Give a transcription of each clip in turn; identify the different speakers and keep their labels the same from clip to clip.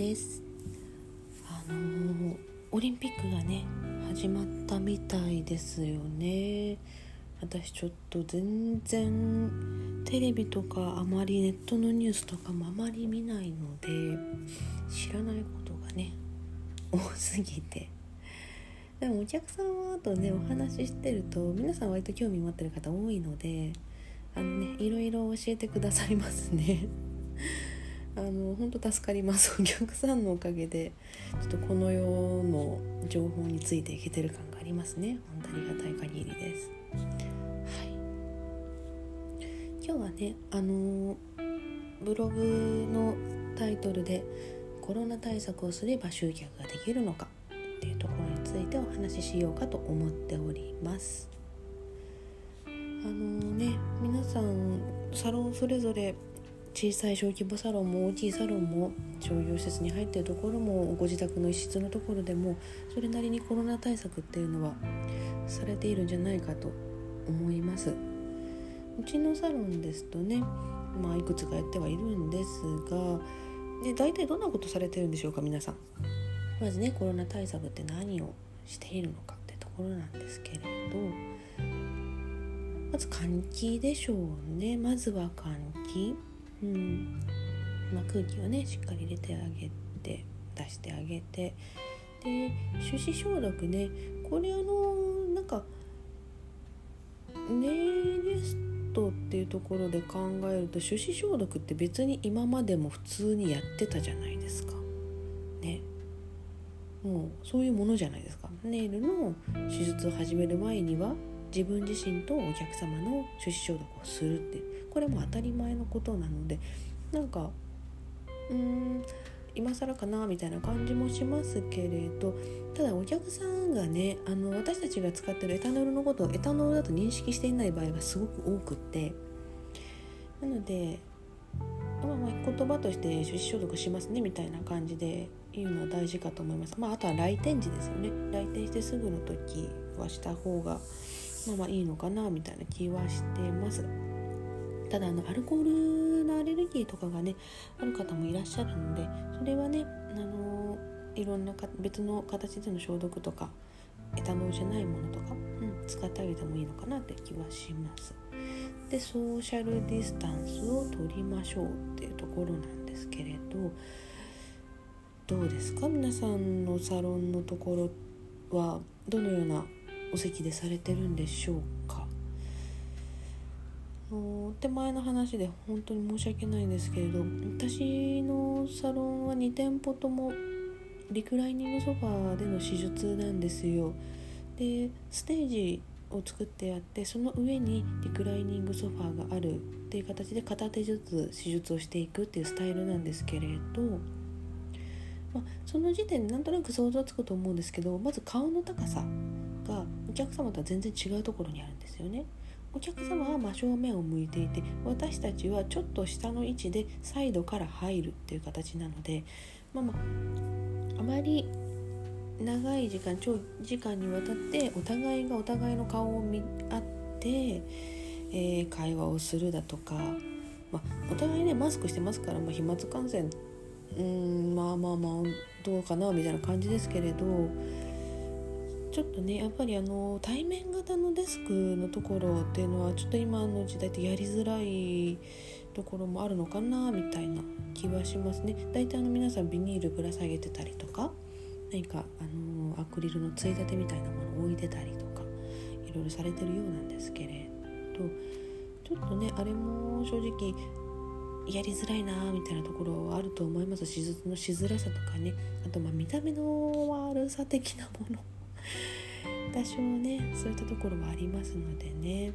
Speaker 1: です。あのー、オリンピックがね始まったみたいですよね。私ちょっと全然テレビとかあまりネットのニュースとかもあまり見ないので知らないことがね 多すぎて。でもお客さんはあとねお話ししてると皆さん割と興味持ってる方多いのであのねいろいろ教えてくださいますね。あの本当助かります。お客さんのおかげでちょっとこの世の情報についていけてる感がありますね。本当ありがたい限りです。はい。今日はねあのブログのタイトルでコロナ対策をすれば集客ができるのかっていうところについてお話ししようかと思っております。あのね皆さんサロンそれぞれ小さい小規模サロンも大きいサロンも商業施設に入ってるところもご自宅の一室のところでもそれなりにコロナ対策っていうのはされているんじゃないかと思います。うちのサロンですとねまあいくつかやってはいるんですがで大体どんなことされてるんでしょうか皆さん。まずねコロナ対策って何をしているのかってところなんですけれどまず換気でしょうね。まずは換気。うん。まあ、空気をねしっかり入れてあげて出してあげて。で手指消毒ね。これあのなんかネイリストっていうところで考えると手指消毒って別に今までも普通にやってたじゃないですか。ね。もうそういうものじゃないですか。ネイルの手術を始める前には自分自身とお客様の手指消毒をするってこれも当たり前のことなのでなんかうーん今更かなみたいな感じもしますけれどただお客さんがねあの私たちが使ってるエタノールのことをエタノールだと認識していない場合がすごく多くってなので、まあ、まあ言葉として手指消毒しますねみたいな感じで言うのは大事かと思います。まあ、あとは来店時ですよね来店してすぐの時はした方がまあまあいいのかなみたいな気はしてますただあのアルコールのアレルギーとかがねある方もいらっしゃるのでそれはねあのいろんなか別の形での消毒とかエタノールじゃないものとか、うん、使ってあげてもいいのかなって気はします。でソーシャルディスタンスを取りましょうっていうところなんですけれどどうですか？皆さんのサロンのところはどのようなお席でされてるんでしょうか？手前の話で本当に申し訳ないんですけれど私のサロンは2店舗ともリクライニングソファーでの手術なんですよでステージを作ってやってその上にリクライニングソファーがあるっていう形で片手ずつ手術をしていくっていうスタイルなんですけれど、ま、その時点でなんとなく想像つくと思うんですけどまず顔の高さがお客様とは全然違うところにあるんですよね。お客様は真正面を向いていて私たちはちょっと下の位置でサイドから入るっていう形なのでまあまああまり長い時間長時間にわたってお互いがお互いの顔を見合って、えー、会話をするだとか、まあ、お互いねマスクしてますから、まあ、飛沫感染うんまあまあまあどうかなみたいな感じですけれどちょっとねやっぱりあの対面型のデスクのところっていうのはちょっと今の時代ってやりづらいところもあるのかなみたいな気はしますね。大体あの皆さんビニールぶら下げてたりとか何かあのアクリルのついたてみたいなものを置いてたりとかいろいろされてるようなんですけれどちょっとねあれも正直やりづらいなみたいなところはあると思います。手術のしづらさとかね。あとまあ見た目の悪さ的なもの。多少ねそういったところはありますのでね。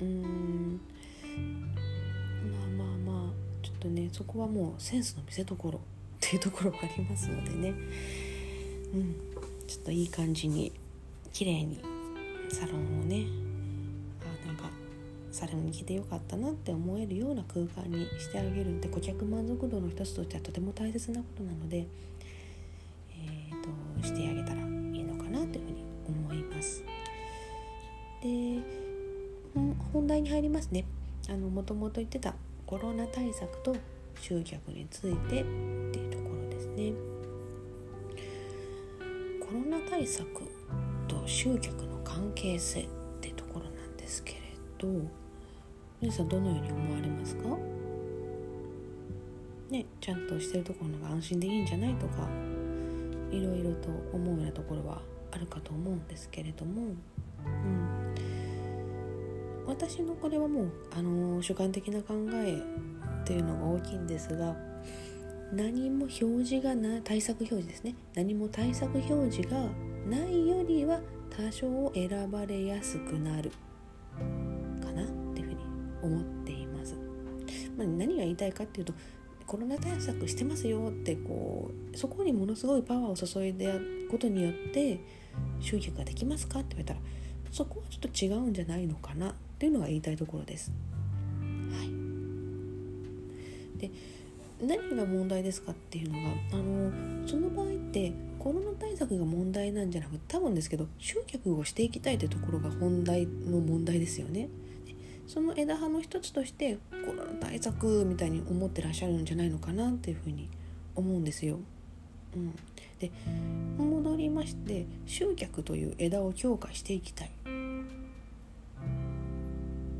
Speaker 1: うん。まあまあまあちょっとねそこはもうセンスの見せ所っていうところがありますのでね。うん。ちょっといい感じに綺麗にサロンをねあなんかサロンに来てよかったなって思えるような空間にしてあげるって顧客満足度の一つとしてはとても大切なことなのでえー、としてあげで本題に入りますね。あのもともと言ってたコロナ対策と集客についてっていうところですね。コロナ対策と集客の関係性ってところなんですけれど皆さんどのように思われますか？ね、ちゃんとしてるところのが安心でいいんじゃないとかいろいろと思うようなところはあるかと思うんですけれどもうん、私のこれはもう、あの主観的な考えっていうのが大きいんですが何も表示がない対策表示ですね。何も対策表示がないよりは多少選ばれやすくなる。かなっていうふうに思っています。まあ、何が言いたいかっていうとコロナ対策してますよってこうそこにものすごいパワーを注いでやることによって集客ができますかって言われたらそこはちょっと違うんじゃないのかなっていうのが言いたいところです。はい、で何が問題ですかっていうのがあのその場合ってコロナ対策が問題なんじゃなくて多分ですけど集客をしていきたいというところが本題の問題ですよね。その枝葉の一つとしてコロナ対策みたいに思ってらっしゃるんじゃないのかなっていうふうに思うんですよ。うん、で戻りまして集客という枝を強化していきたい。っ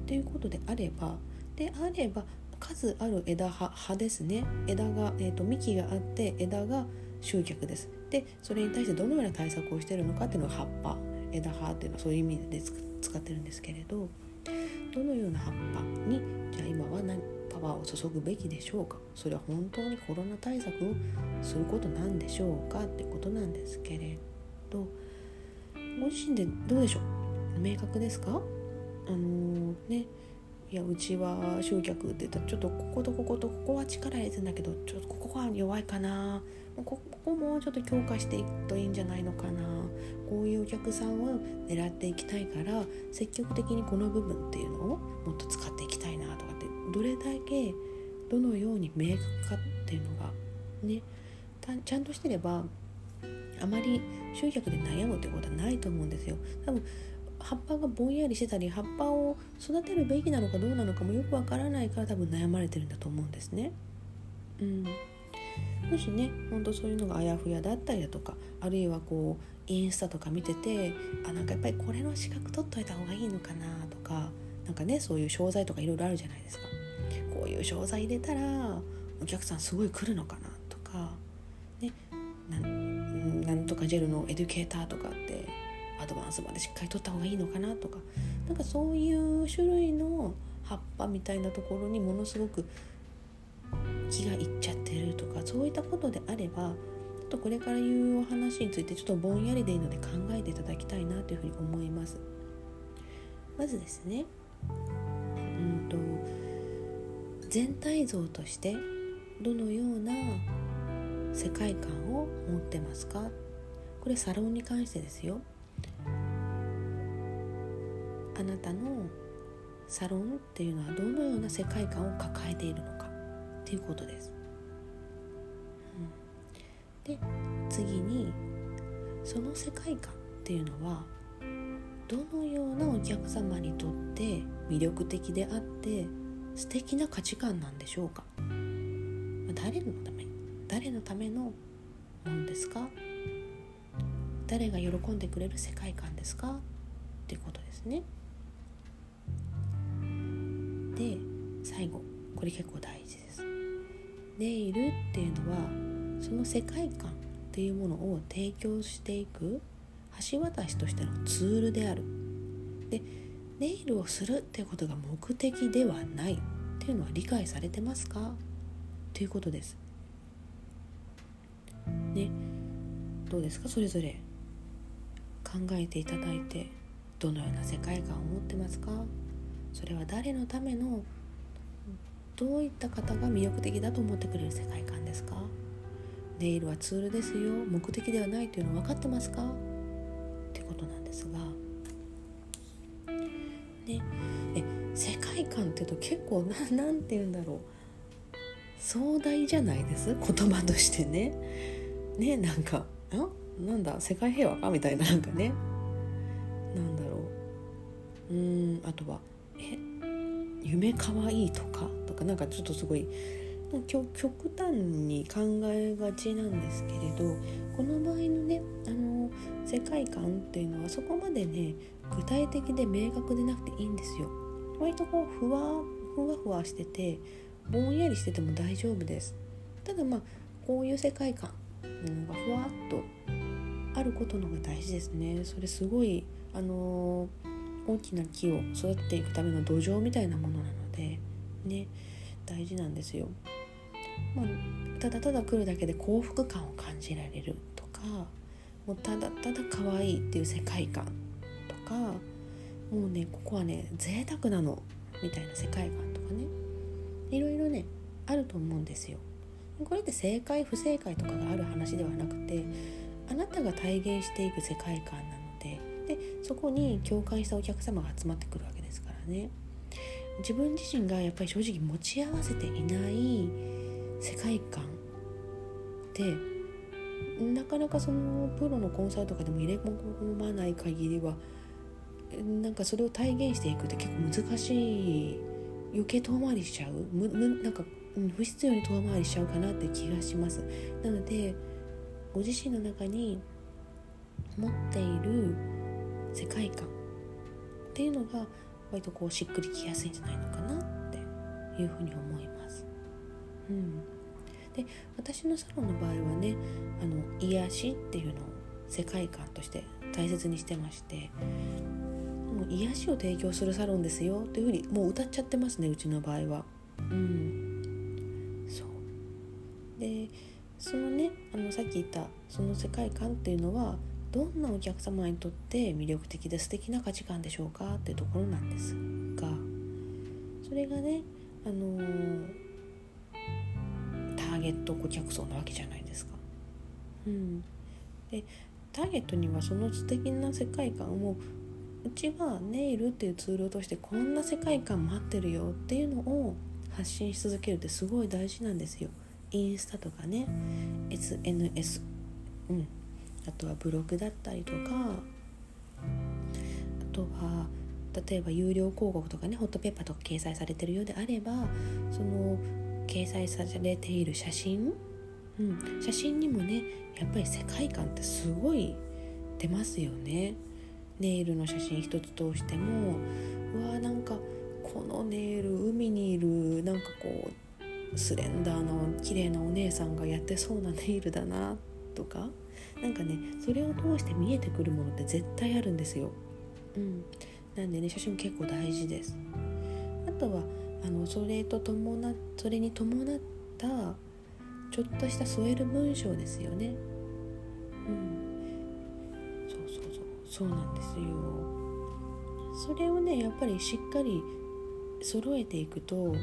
Speaker 1: ていうことであればであれば数ある枝葉葉ですね。枝が、えーと、幹があって枝が集客です。でそれに対してどのような対策をしてるのかっていうのが葉っぱ。枝葉っていうのはそういう意味で使ってるんですけれどどのような葉っぱにじゃあ今は何パワーを注ぐべきでしょうか？それは本当にコロナ対策をすることなんでしょうかってことなんですけれど。ご自身でどうでしょう？明確ですか？あのー、ね。いやうちは集客って言ったらちょっとこことこことここは力入れてんだけどちょっとここは弱いかな。ここもちょっと強化していくといいんじゃないのかな。こういうお客さんを狙っていきたいから積極的にこの部分っていうのをもっと使っていきたいな。どれだけどのように明確かっていうのがねちゃんとしてればあまり集客で悩むってことはないと思うんですよ多分葉っぱがぼんやりしてたり葉っぱを育てるべきなのかどうなのかもよくわからないから多分悩まれてるんだと思うんですね。うん、もしねほんとそういうのがあやふやだったりだとかあるいはこうインスタとか見ててあなんかやっぱりこれの資格取っといた方がいいのかなとかなんかねそういう商材とかいろいろあるじゃないですか。こういう商材入れたらお客さんすごい来るのかなとかねなんとかジェルのエデュケーターとかってアドバンスまでしっかり取った方がいいのかなとかなんかそういう種類の葉っぱみたいなところにものすごく気がいっちゃってるとかそういったことであればちょっとこれから言うお話についてちょっとぼんやりでいいので考えていただきたいなというふうに思います。まずですねうんと全体像としてどのような世界観を持ってますか？これサロンに関してですよ。あなたのサロンっていうのはどのような世界観を抱えているのか？っていうことです。うん、で次にその世界観っていうのはどのようなお客様にとって魅力的であって素敵な価値観なんでしょうか？誰のため誰のためのものですか？誰が喜んでくれる世界観ですか？っていうことですね。で最後これ結構大事です。ネイルっていうのはその世界観っていうものを提供していく橋渡しとしてのツールである。でネイルをするっていうことが目的ではないっていうのは理解されてますか？ということです。ね。どうですか？それぞれ考えていただいてどのような世界観を持ってますか？それは誰のための？どういった方が魅力的だと思ってくれる世界観ですか？ネイルはツールですよ。目的ではないというの分かってますか？ってことなんですがね。え世界観っていうと結構な なんて言うんだろう。壮大じゃないです？言葉としてね。ねなんかんなんだ？世界平和か？みたいななんかね。なんだろう。うんあとはえ？夢かわいいとか？とかなんかちょっとすごい極端に考えがちなんですけれどこの場合のねあの世界観っていうのはそこまでね具体的で明確でなくていいんですよ。割とこうふわふわふわしててぼんやりしてても大丈夫です。ただまあこういう世界観がふわっとあることのが大事ですね。それすごいあの大きな木を育っていくための土壌みたいなものなのでね大事なんですよ。まあ、ただただ来るだけで幸福感を感じられるとかもうただただ可愛いっていう世界観かもうねここはね贅沢なのみたいな世界観とかねいろいろねあると思うんですよ。これって正解不正解とかがある話ではなくてあなたが体現していく世界観なのででそこに共感したお客様が集まってくるわけですからね。自分自身がやっぱり正直持ち合わせていない世界観ってなかなかそのプロのコンサートとかでも入れ込まない限りはなんかそれを体現していくって結構難しい。余計遠回りしちゃう？むむなんか不必要に遠回りしちゃうかなって気がします。なのでご自身の中に持っている世界観っていうのが割とこうしっくりきやすいんじゃないのかなっていうふうに思います。うん、で私のサロンの場合はねあの癒しっていうのを世界観として大切にしてましてもう癒しを提供するサロンですよっていうふうにもう歌っちゃってますねうちの場合は。うん、そうでそのねあのさっき言ったその世界観っていうのはどんなお客様にとって魅力的で素敵な価値観でしょうかっていうところなんですがそれがねあのー、ターゲット顧客層なわけじゃないですか。うん、でターゲットにはその素敵な世界観をうちはネイルっていうツールとしてこんな世界観待ってるよっていうのを発信し続けるってすごい大事なんですよ。インスタとかね。SNS、うん、あとはブログだったりとか。あとは例えば有料広告とかね。ホットペッパーとか掲載されてるようであればその掲載されている写真、うん、写真にもねやっぱり世界観ってすごい出ますよね。ネイルの写真一つ通してもうわーなんかこのネイル海にいるなんかこうスレンダーの綺麗なお姉さんがやってそうなネイルだなとかなんかねそれを通して見えてくるものって絶対あるんですよ。うん、なんでね写真結構大事です。あとはあのそれと伴それに伴ったちょっとした添える文章ですよね。うん、そうなんですよ。それをねやっぱりしっかり揃えていくと不思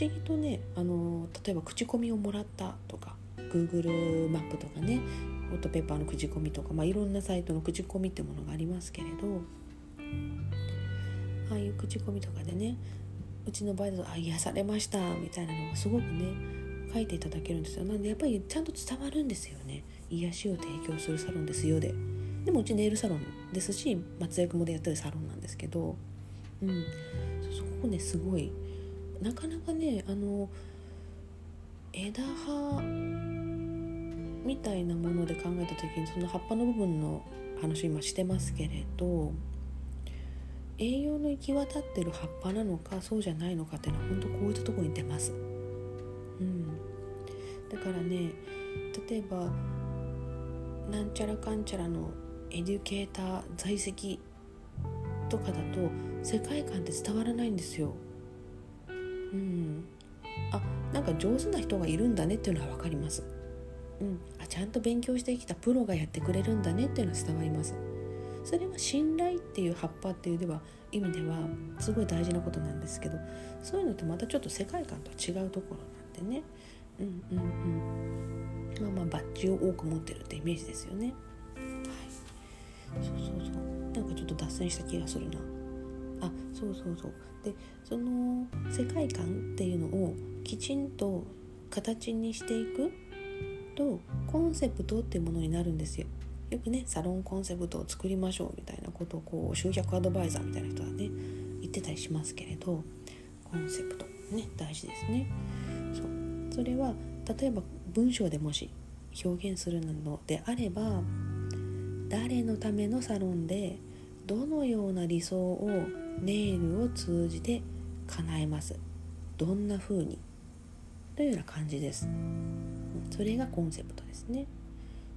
Speaker 1: 議とねあの例えば口コミをもらったとか Google マップとかねフォトペーパーの口コミとか、まあ、いろんなサイトの口コミってものがありますけれどああいう口コミとかでねうちの場合だと「あ癒されました」みたいなのがすごくね書いていただけるんですよ。なんでやっぱりちゃんと伝わるんですよね。癒しを提供するサロンですよで。でもうちネイルサロンですし松江雲でやってるサロンなんですけどうんそこねすごいなかなかねあの枝葉みたいなもので考えた時にその葉っぱの部分の話今してますけれど栄養の行き渡ってる葉っぱなのかそうじゃないのかっていうのは本当こういったとこに出ます。うん、だからね例えばなんちゃらかんちゃらのエデュケーター在籍とかだと世界観って伝わらないんですよ。うん、あなんか上手な人がいるんだねっていうのは分かります。うん、あちゃんと勉強してきたプロがやってくれるんだねっていうのは伝わります。それは信頼っていう葉っぱっていうでは意味ではすごい大事なことなんですけどそういうのってまたちょっと世界観とは違うところなんでね。うんうんうん。まあまあバッジを多く持ってるってイメージですよね。そうそうそうなんかちょっと脱線した気がするなあそうそうそうでその世界観っていうのをきちんと形にしていくとコンセプトっていうものになるんですよ。よくねサロンコンセプトを作りましょうみたいなことをこう集客アドバイザーみたいな人はね言ってたりしますけれどコンセプトね大事ですね。そうそれは例えば文章でもし表現するのであれば誰のためのサロンでどのような理想をネイルを通じて叶えます。どんな風に。というような感じです。それがコンセプトですね。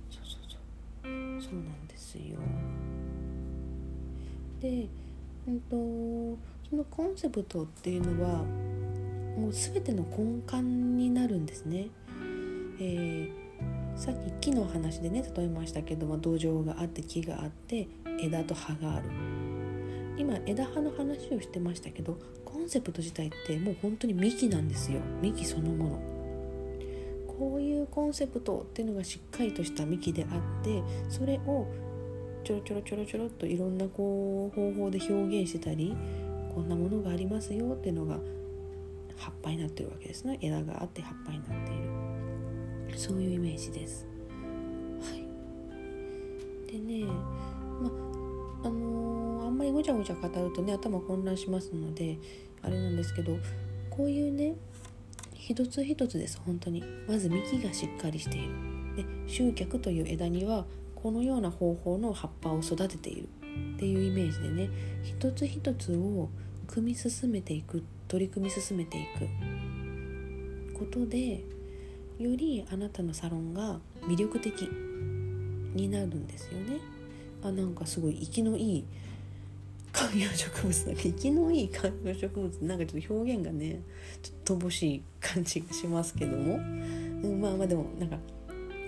Speaker 1: そうそうそう。そうなんですよ。でうんとそのコンセプトっていうのはもう全ての根幹になるんですね、えー、さっき木の話でね例えましたけども土壌があって木があって枝と葉がある。今枝葉の話をしてましたけどコンセプト自体ってもう本当に幹なんですよ。幹そのもの。こういうコンセプトっていうのがしっかりとした幹であってそれをちょろちょろちょろちょろっといろんなこう方法で表現してたりこんなものがありますよっていうのが葉っぱになってるわけですね。枝があって葉っぱになっている。そういうイメージです。はい、でねまあのー、あんまりごちゃごちゃ語るとね頭混乱しますのであれなんですけどこういうね一つ一つです本当に。まず幹がしっかりしている。で集客という枝にはこのような方法の葉っぱを育てている。っていうイメージでね一つ一つを組み進めていく取り組み進めていくことでよりあなたのサロンが魅力的になるんですよね。あなんかすごい生きのいい観葉植物だけ？生きのいい観葉植物なんかちょっと表現がねちょっと乏しい感じがしますけども、うん、まあまあでもなんか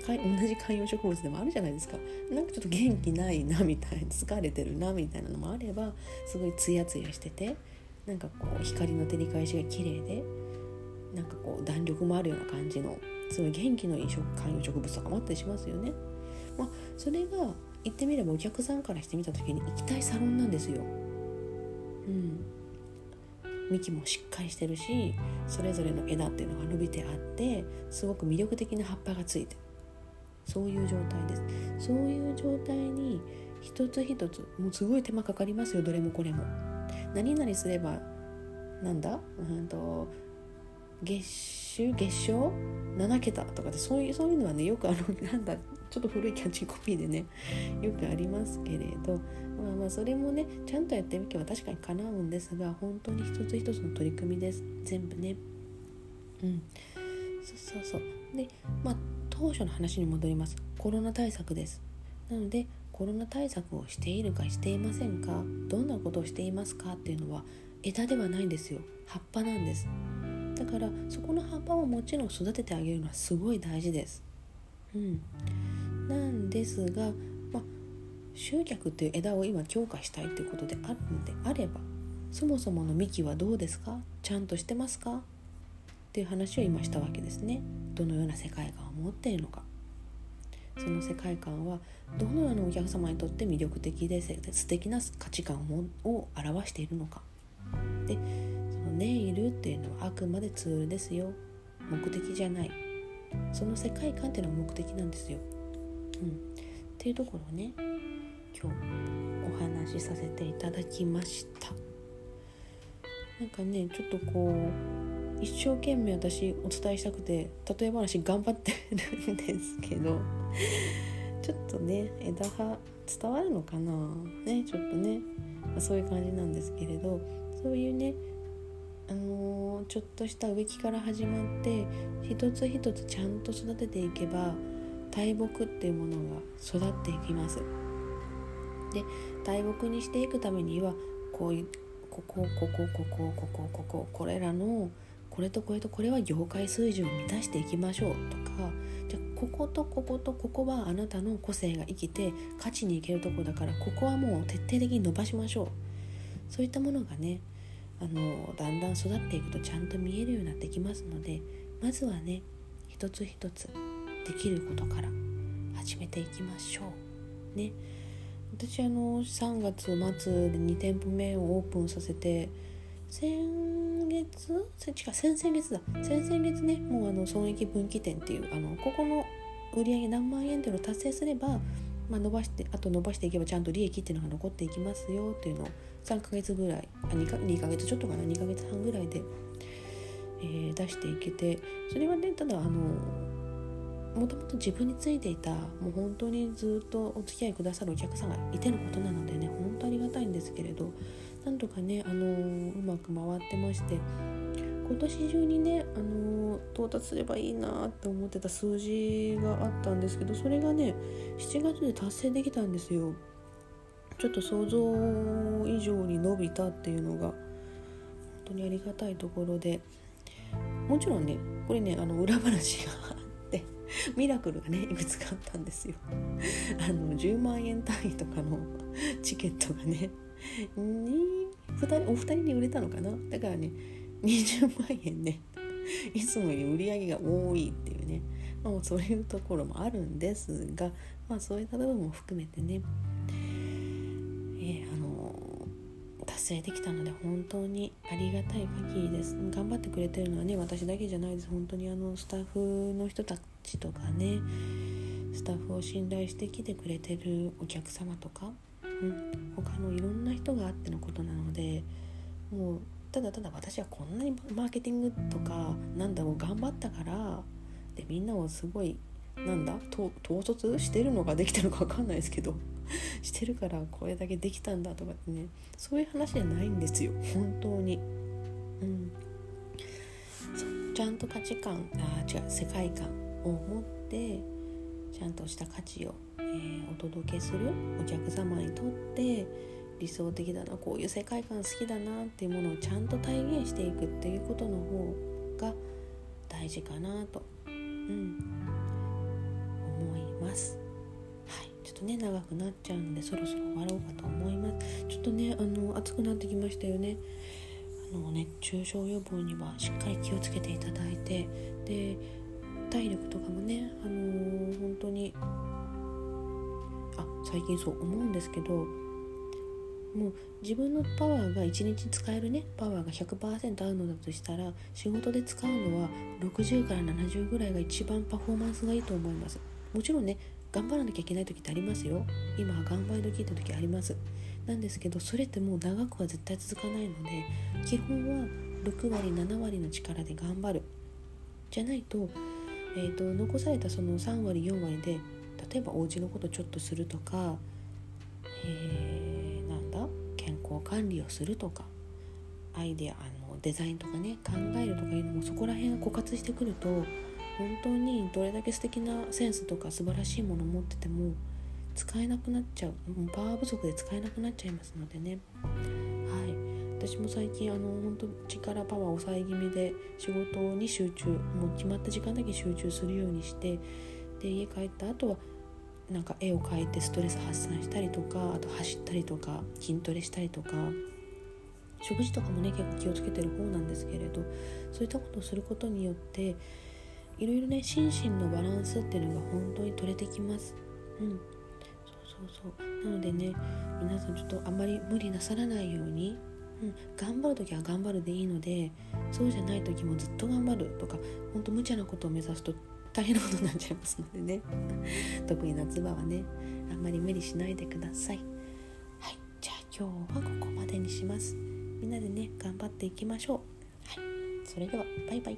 Speaker 1: 同じ観葉植物でもあるじゃないですか。なんかちょっと元気ないなみたいな疲れてるなみたいなのもあればすごいツヤツヤしててなんかこう光の照り返しが綺麗でなんかこう弾力もあるような感じのすごい元気のいい観葉植物とかもあったりしますよね。まあ、それが言ってみればお客さんからしてみた時に行きたいサロンなんですよ。うん、幹もしっかりしてるしそれぞれの枝っていうのが伸びてあってすごく魅力的な葉っぱがついてそういう状態です。そういう状態に一つ一つもうすごい手間かかりますよどれもこれも。何々すればなんだ？うんと月収？月賞？7桁とかでそういうそういうのはねよくあの なんだちょっと古いキャッチコピーでねよくありますけれどまあまあそれもねちゃんとやってみけば確かにかなうんですが本当に一つ一つの取り組みです。全部ね。うん。そうそうそう。でまあ当初の話に戻ります。コロナ対策です。なのでコロナ対策をしているかしていませんか？どんなことをしていますか？っていうのは枝ではないんですよ。葉っぱなんです。だからそこの葉っぱをもちろん育ててあげるのはすごい大事です。うん。なんですが、ま、集客っていう枝を今強化したいっていうことであるのであればそもそもの幹はどうですか？ちゃんとしてますか？っていう話を今したわけですね。どのような世界観を持っているのか。その世界観はどのようなお客様にとって魅力的で素敵な価値観を表しているのか。でネイルっていうのはあくまでツールですよ。目的じゃない。その世界観っていうのは目的なんですよ、うん、っていうところをね今日お話しさせていただきました。なんかねちょっとこう一生懸命私お伝えしたくて例え話頑張ってるんですけどちょっとね枝葉伝わるのかな？ねちょっとね、ま、そういう感じなんですけれどそういうねあのー、ちょっとした植木から始まって一つ一つちゃんと育てていけば大木っていうものが育っていきます。で大木にしていくためにはこういうこここここここここここれらのこれとこれとこれは業界水準を満たしていきましょうとかじゃこことこことここはあなたの個性が生きて勝ちにいけるとこだからここはもう徹底的に伸ばしましょうそういったものがねあのだんだん育っていくとちゃんと見えるようになってきますのでまずはね一つ一つできることから始めていきましょう。ね。私あの3月末で2店舗目をオープンさせて先月？違う先々月だ。先々月ねもうあの損益分岐点っていうあのここの売上何万円っていうのを達成すれば、まあ、伸ばしてあと伸ばしていけばちゃんと利益っていうのが残っていきますよっていうのを3ヶ月ぐらいあ 2, か2ヶ月ちょっとかな2ヶ月半ぐらいでえー、出していけてそれはねただあのもともと自分についていたもう本当にずっとお付き合いくださるお客さんがいてのことなのでね本当ありがたいんですけれどなんとかねあのうまく回ってまして今年中にねあの到達すればいいなって思ってた数字があったんですけどそれがね7月で達成できたんですよ。ちょっと想像以上に伸びたっていうのが本当にありがたいところでもちろんねこれねあの裏話があってミラクルがねいくつかあったんですよ。あの10万円単位とかのチケットがねに2人お二人に売れたのかな？だからね20万円ねいつもより売り上げが多いっていうね、まあ、そういうところもあるんですが、まあ、そういった部分も含めてねえー、あの達成できたので本当にありがたい限りです。頑張ってくれてるのはね私だけじゃないです。本当にあのスタッフの人たちとかねスタッフを信頼してきてくれてるお客様とか、うん、他のいろんな人があってのことなのでもうただただ私はこんなにマーケティングとかなんだろう頑張ったからでみんなをすごいなんだ統率してるのかできてるのか分かんないですけど してるからこれだけできたんだとかってねそういう話じゃないんですよ。本当に。うん。ちゃんと価値観あ違う。世界観を持ってちゃんとした価値を、えー、お届けするお客様にとって理想的だなこういう世界観好きだなっていうものをちゃんと体現していくっていうことの方が大事かなと、うん、思います。とね長くなっちゃうのでそろそろ終わろうかと思います。ちょっとねあの暑くなってきましたよね。あの熱中症予防にはしっかり気をつけていただいてで体力とかもねあのー、本当にあ最近そう思うんですけどもう自分のパワーが1日使えるねパワーが100%合うのだとしたら仕事で使うのは60から70ぐらいが一番パフォーマンスがいいと思います。もちろんね頑張らなきゃいけない時ってありますよ。今は頑張り時って時あります。なんですけどそれってもう長くは絶対続かないので基本は6割7割の力で頑張る。じゃないと,、えーと、残されたその3割4割で例えばお家のことちょっとするとか、えー、なんだ？健康管理をするとかアイデアあのデザインとかね考えるとかいうのもそこら辺が枯渇してくると本当にどれだけ素敵なセンスとか素晴らしいものを持ってても使えなくなっちゃうパワー不足で使えなくなっちゃいますのでね。はい。私も最近あの本当力パワー抑え気味で仕事に集中もう決まった時間だけ集中するようにしてで家帰った後はなんか絵を描いてストレス発散したりとかあと走ったりとか筋トレしたりとか。食事とかもね結構気をつけてる方なんですけれどそういったことをすることによっていろいろね心身のバランスっていうのが本当に取れてきます。うん。そうそうそう。なのでね皆さんちょっとあんまり無理なさらないように、うん、頑張る時は頑張るでいいのでそうじゃない時もずっと頑張るとかほんと無茶なことを目指すと大変なことになっちゃいますのでね。特に夏場はねあんまり無理しないでください。はい。じゃあ今日はここまでにします。みんなでね頑張っていきましょう。はい。それではバイバイ。